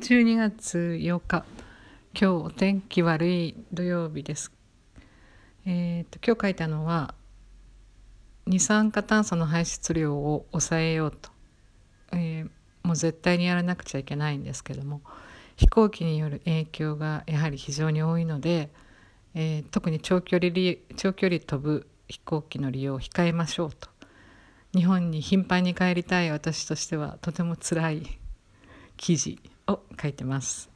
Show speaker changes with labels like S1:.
S1: 12月8日。今日お天気悪い土曜日です。えーと、今日書いたのは二酸化炭素の排出量を抑えようと、えー、もう絶対にやらなくちゃいけないんですけども飛行機による影響がやはり非常に多いので、えー、特に長距離長距離飛ぶ飛行機の利用を控えましょうと。日本に頻繁に帰りたい私としてはとても辛い記事。を書いてます。